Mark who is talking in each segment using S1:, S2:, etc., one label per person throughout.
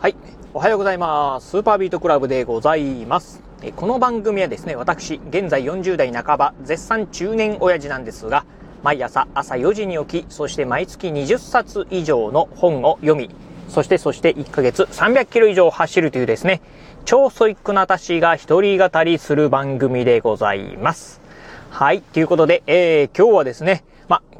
S1: はい。おはようございます。スーパービートクラブでございます。この番組はですね、私、現在40代半ば、絶賛中年親父なんですが、毎朝朝4時に起き、そして毎月20冊以上の本を読み、そしてそして1ヶ月300キロ以上走るというですね、超ソイックな私が一人語りする番組でございます。はい。ということで、えー、今日はですね、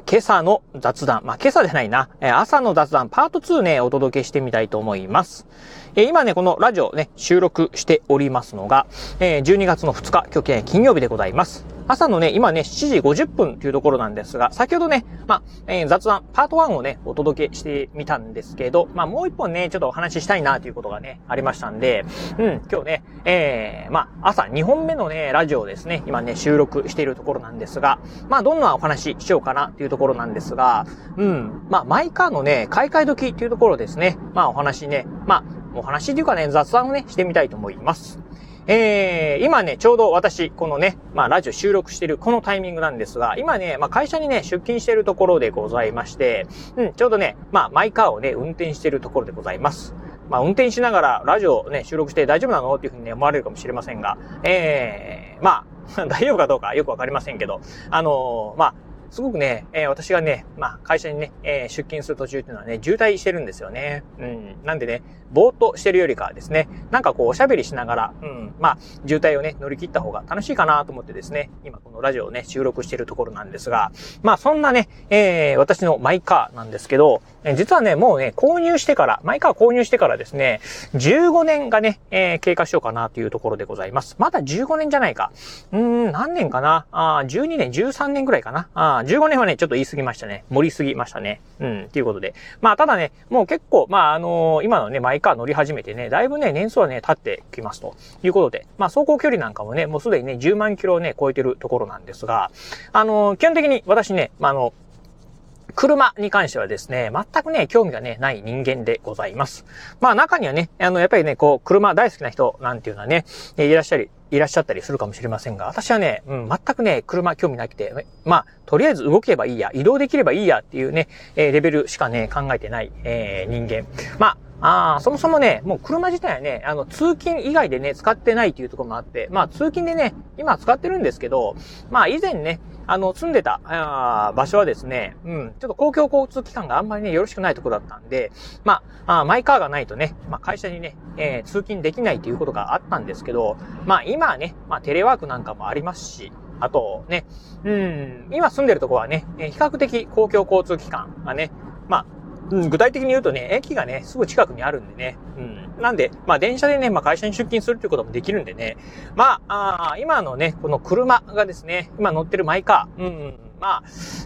S1: 今朝の雑談。まあ、今朝じゃないな。朝の雑談パート2ね、お届けしてみたいと思います。え今ね、このラジオね、収録しておりますのが、え12月の2日、今日金曜日でございます。朝のね、今ね、7時50分というところなんですが、先ほどね、まあ、えー、雑談、パート1をね、お届けしてみたんですけど、まあ、もう一本ね、ちょっとお話ししたいなということがね、ありましたんで、うん、今日ね、えー、まあ、朝2本目のね、ラジオですね、今ね、収録しているところなんですが、まあ、どんなお話ししようかなというところなんですが、うん、まあ、マイカーのね、買い替え時っていうところですね、まあ、お話ね、まあ、お話っていうかね、雑談をね、してみたいと思います。えー、今ね、ちょうど私、このね、まあ、ラジオ収録してるこのタイミングなんですが、今ね、まあ、会社にね、出勤してるところでございまして、うん、ちょうどね、まあ、マイカーをね、運転してるところでございます。まあ、運転しながらラジオね、収録して大丈夫なの？っていうふうにね、思われるかもしれませんが、えー、まあ、大丈夫かどうかよくわかりませんけど、あのー、まあ、すごくね、えー、私がね、まあ、会社にね、えー、出勤する途中っていうのはね、渋滞してるんですよね。うん。なんでね、ぼーっとしてるよりかはですね、なんかこう、おしゃべりしながら、うん、まあ、渋滞をね、乗り切った方が楽しいかなと思ってですね、今このラジオをね、収録してるところなんですが、まあ、そんなね、えー、私のマイカーなんですけど、え実はね、もうね、購入してから、マイカー購入してからですね、15年がね、えー、経過しようかなというところでございます。まだ15年じゃないか。うん、何年かな？あ ?12 年、13年ぐらいかなあ ?15 年はね、ちょっと言い過ぎましたね。盛りすぎましたね。うん、ということで。まあ、ただね、もう結構、まあ、あのー、今のね、マイカー乗り始めてね、だいぶね、年数はね、経ってきますということで、まあ、走行距離なんかもね、もうすでにね、10万キロをね、超えてるところなんですが、あのー、基本的に私ね、まあ、あの、車に関してはですね、全くね、興味がね、ない人間でございます。まあ中にはね、あの、やっぱりね、こう、車大好きな人なんていうのはね、いらっしゃり、いらっしゃったりするかもしれませんが、私はね、うん、全くね、車興味なくて、まあ、とりあえず動けばいいや、移動できればいいやっていうね、えー、レベルしかね、考えてない、えー、人間。まあ、ああ、そもそもね、もう車自体はね、あの、通勤以外でね、使ってないっていうところもあって、まあ、通勤でね、今使ってるんですけど、まあ、以前ね、あの、住んでた、あ場所はですね、うん、ちょっと公共交通機関があんまりね、よろしくないところだったんで、まあ、あマイカーがないとね、まあ、会社にね、えー、通勤できないということがあったんですけど、まあ、今はね、まあ、テレワークなんかもありますし、あとね、うん、今住んでるとこはね、比較的公共交通機関がね、まあ、うん、具体的に言うとね、駅がね、すぐ近くにあるんでね。うん。なんで、まあ電車でね、まあ会社に出勤するっていうこともできるんでね。まあ、あ今のね、この車がですね、今乗ってるマイカー。うん、ま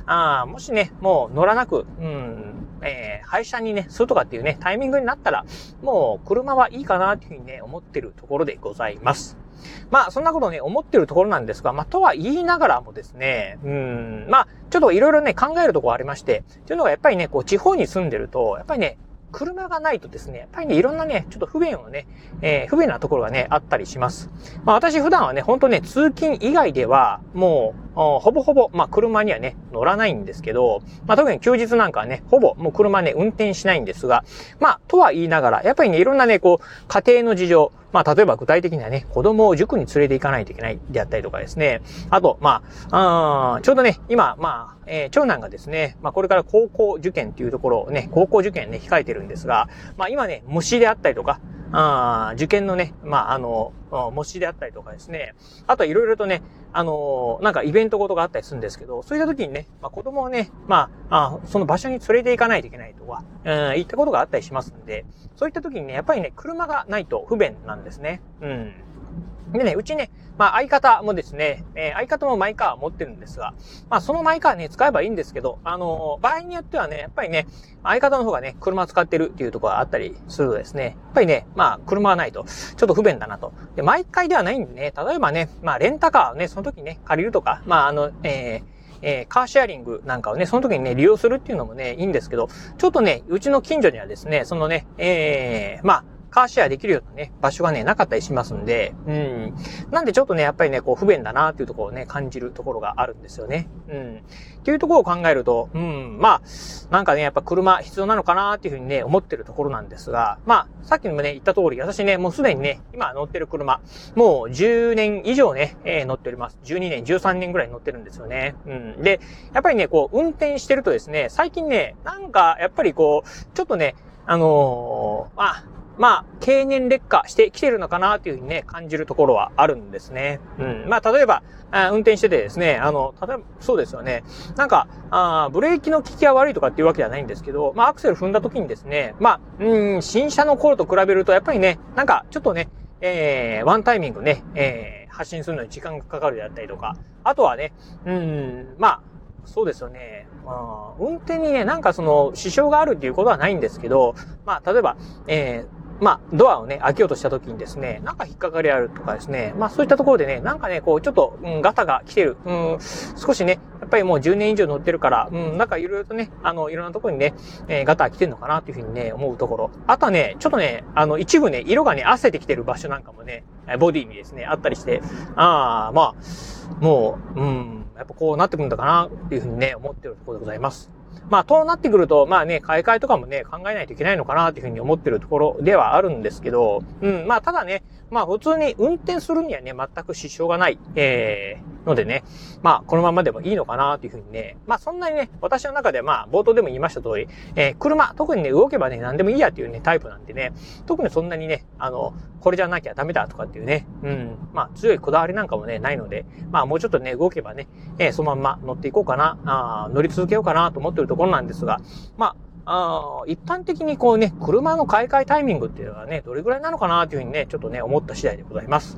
S1: あ、あもしね、もう乗らなく、うん、えー、廃車にね、するとかっていうね、タイミングになったら、もう車はいいかなっていうふうにね、思ってるところでございます。まあ、そんなことね、思ってるところなんですが、まあ、とは言いながらもですね、うん、まあ、ちょっといろいろね、考えるところありまして、というのがやっぱりね、こう、地方に住んでると、やっぱりね、車がないとですね、やっぱりね、いろんなね、ちょっと不便をね、えー、不便なところがね、あったりします。まあ私普段はね、ほんとね、通勤以外では、もう、ほぼほぼ、まあ車にはね、乗らないんですけど、まあ特に休日なんかはね、ほぼもう車ね、運転しないんですが、まあ、とは言いながら、やっぱりね、いろんなね、こう、家庭の事情、まあ、例えば具体的にはね、子供を塾に連れて行かないといけないであったりとかですね。あと、まあ、あちょうどね、今、まあ、えー、長男がですね、まあ、これから高校受験っていうところをね、高校受験ね、控えてるんですが、まあ、今ね、模試であったりとか、あ受験のね、まあ、あの、模試であったりとかですね、あといろいろとね、あの、なんかイベントごとがあったりするんですけど、そういった時にね、まあ、子供をね、まあ、あその場所に連れて行かないといけないとか、うん、いったことがあったりしますんで、そういった時にね、やっぱりね、車がないと不便なんですね。うん。でね、うちね、まあ相方もですね、えー、相方もマイカー持ってるんですが、まあそのマイカーね、使えばいいんですけど、あのー、場合によってはね、やっぱりね、相方の方がね、車使ってるっていうところがあったりするとですね、やっぱりね、まあ車がないと、ちょっと不便だなと。で、毎回ではないんでね、例えばね、まあレンタカーをね、その時ね、借りるとか、まああの、えーえー、カーシェアリングなんかをね、その時にね、利用するっていうのもね、いいんですけど、ちょっとね、うちの近所にはですね、そのね、えー、まあ、カーシェアできるようなね、場所がね、なかったりしますんで、うん。なんでちょっとね、やっぱりね、こう不便だなっていうところをね、感じるところがあるんですよね。うん。っていうところを考えると、うん、まあ、なんかね、やっぱ車必要なのかなっていうふうにね、思ってるところなんですが、まあ、さっきもね、言った通り、私ね、もうすでにね、今乗ってる車、もう10年以上ね、えー、乗っております。12年、13年ぐらい乗ってるんですよね。うん。で、やっぱりね、こう、運転してるとですね、最近ね、なんか、やっぱりこう、ちょっとね、あのー、まあ、まあ、経年劣化してきてるのかなというふうにね、感じるところはあるんですね。うん。まあ、例えば、あ運転しててですね、あの、例えば、そうですよね。なんか、あブレーキの効きが悪いとかっていうわけではないんですけど、まあ、アクセル踏んだ時にですね、まあ、うん、新車の頃と比べると、やっぱりね、なんか、ちょっとね、えー、ワンタイミングね、えー、発信するのに時間がかかるであったりとか、あとはね、うん、まあ、そうですよね。まあ、運転にね、なんかその、支障があるっていうことはないんですけど、まあ、例えば、えー、まあ、ドアをね、開けようとした時にですね、なんか引っかかりあるとかですね、まあそういったところでね、なんかね、こう、ちょっと、うん、ガタが来てる。うん、少しね、やっぱりもう10年以上乗ってるから、うん、なんかいろいろとね、あの、いろんなところにね、えー、ガタが来てるのかなっていうふうにね、思うところ。あとはね、ちょっとね、あの、一部ね、色がね、汗てきてる場所なんかもね、ボディにですね、あったりして、ああ、まあ、もう、うん、やっぱこうなってくるんだかなっていうふうにね、思ってるところでございます。まあ、となってくると、まあね、買い替えとかもね、考えないといけないのかなというふうに思ってるところではあるんですけど、うん、まあ、ただね、まあ、普通に運転するにはね、全く支障がない、えー、のでね、まあ、このままでもいいのかなというふうにね、まあ、そんなにね、私の中ではまあ、冒頭でも言いました通り、えー、車、特にね、動けばね、何でもいいやっていうね、タイプなんでね、特にそんなにね、あの、これじゃなきゃダメだとかっていうね、うん、まあ、強いこだわりなんかもね、ないので、まあ、もうちょっとね、動けばね、えー、そのまんま乗っていこうかな、あ乗り続けようかなと思ってるところなんですが、まあ、あ一般的にこうね、車の買い替えタイミングっていうのはね、どれぐらいなのかなというふうにね、ちょっとね、思った次第でございます。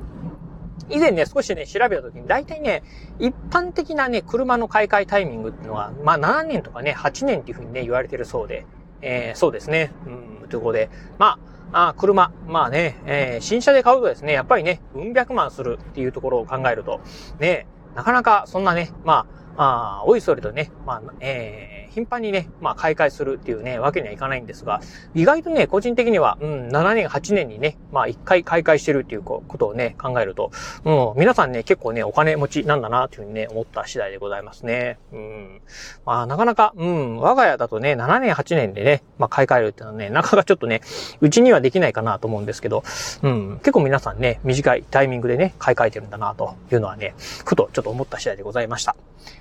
S1: 以前ね、少しね、調べた時に、大体ね、一般的なね、車の買い替えタイミングっていうのは、まあ7年とかね、8年っていうふうにね、言われてるそうで、えー、そうですね、うん、ということで、まあ、あ車、まあね、えー、新車で買うとですね、やっぱりね、うん百万するっていうところを考えると、ね、なかなかそんなね、まあ、あおいそれとね、まあ、えー、頻繁にね、まあ、買い替えするっていうね、わけにはいかないんですが、意外とね、個人的には、うん、7年、8年にね、まあ、1回買い替えしてるっていうことをね、考えると、うん、皆さんね、結構ね、お金持ちなんだな、というふうにね、思った次第でございますね。うん。まあ、なかなか、うん、我が家だとね、7年、8年でね、まあ、買い替えるっていうのはね、なかなかちょっとね、うちにはできないかなと思うんですけど、うん、結構皆さんね、短いタイミングでね、買い替えてるんだな、というのはね、ふとちょっと思った次第でございました。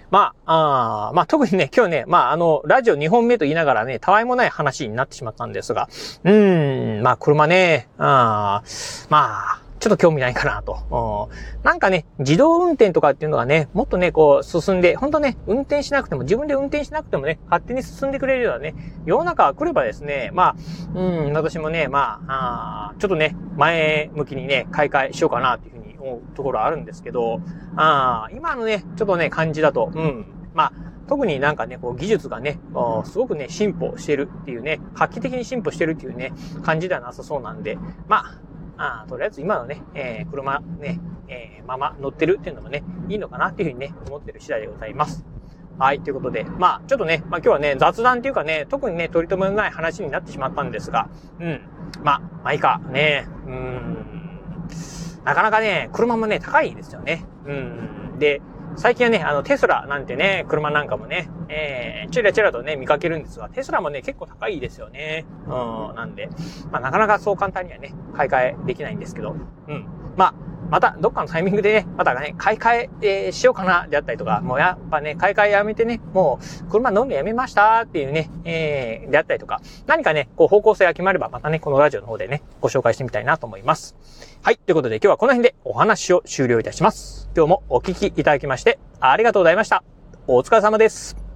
S1: まあ、あまあ特にね、今日ね、まああの、ラジオ2本目と言いながらね、たわいもない話になってしまったんですが、うーん、まあ車ね、あまあ、ちょっと興味ないかなと。なんかね、自動運転とかっていうのがね、もっとね、こう進んで、ほんとね、運転しなくても、自分で運転しなくてもね、勝手に進んでくれるようなね、世の中が来ればですね、まあ、うん、私もね、まあ、あちょっとね、前向きにね、買い替えしようかなっていうふうに思うところあるんですけど、あ今のね、ちょっとね、感じだと、うん、まあ、特になんかね、こう技術がね、すごくね、進歩してるっていうね、画期的に進歩してるっていうね、感じではなさそうなんで、まあ、あとりあえず今のね、えー、車ね、えー、まま乗ってるっていうのもね、いいのかなっていうふうにね、思ってる次第でございます。はい、ということで、まあ、ちょっとね、まあ今日はね、雑談っていうかね、特にね、取り留めのない話になってしまったんですが、うん。まあ、まあいいか、ね、うん。なかなかね、車もね、高いですよね。うん。で、最近はね、あの、テスラなんてね、車なんかもね、えー、チラチラとね、見かけるんですが、テスラもね、結構高いですよね。うん、なんで、まあ、なかなかそう簡単にはね、買い替えできないんですけど、うん。まあ、また、どっかのタイミングでね、またね、買い替え、え、しようかな、であったりとか、もうやっぱね、買い替えやめてね、もう、車飲んでやめましたっていうね、えー、であったりとか、何かね、こう、方向性が決まれば、またね、このラジオの方でね、ご紹介してみたいなと思います。はい。ということで、今日はこの辺でお話を終了いたします。今日もお聞きいただきまして、ありがとうございました。お疲れ様です。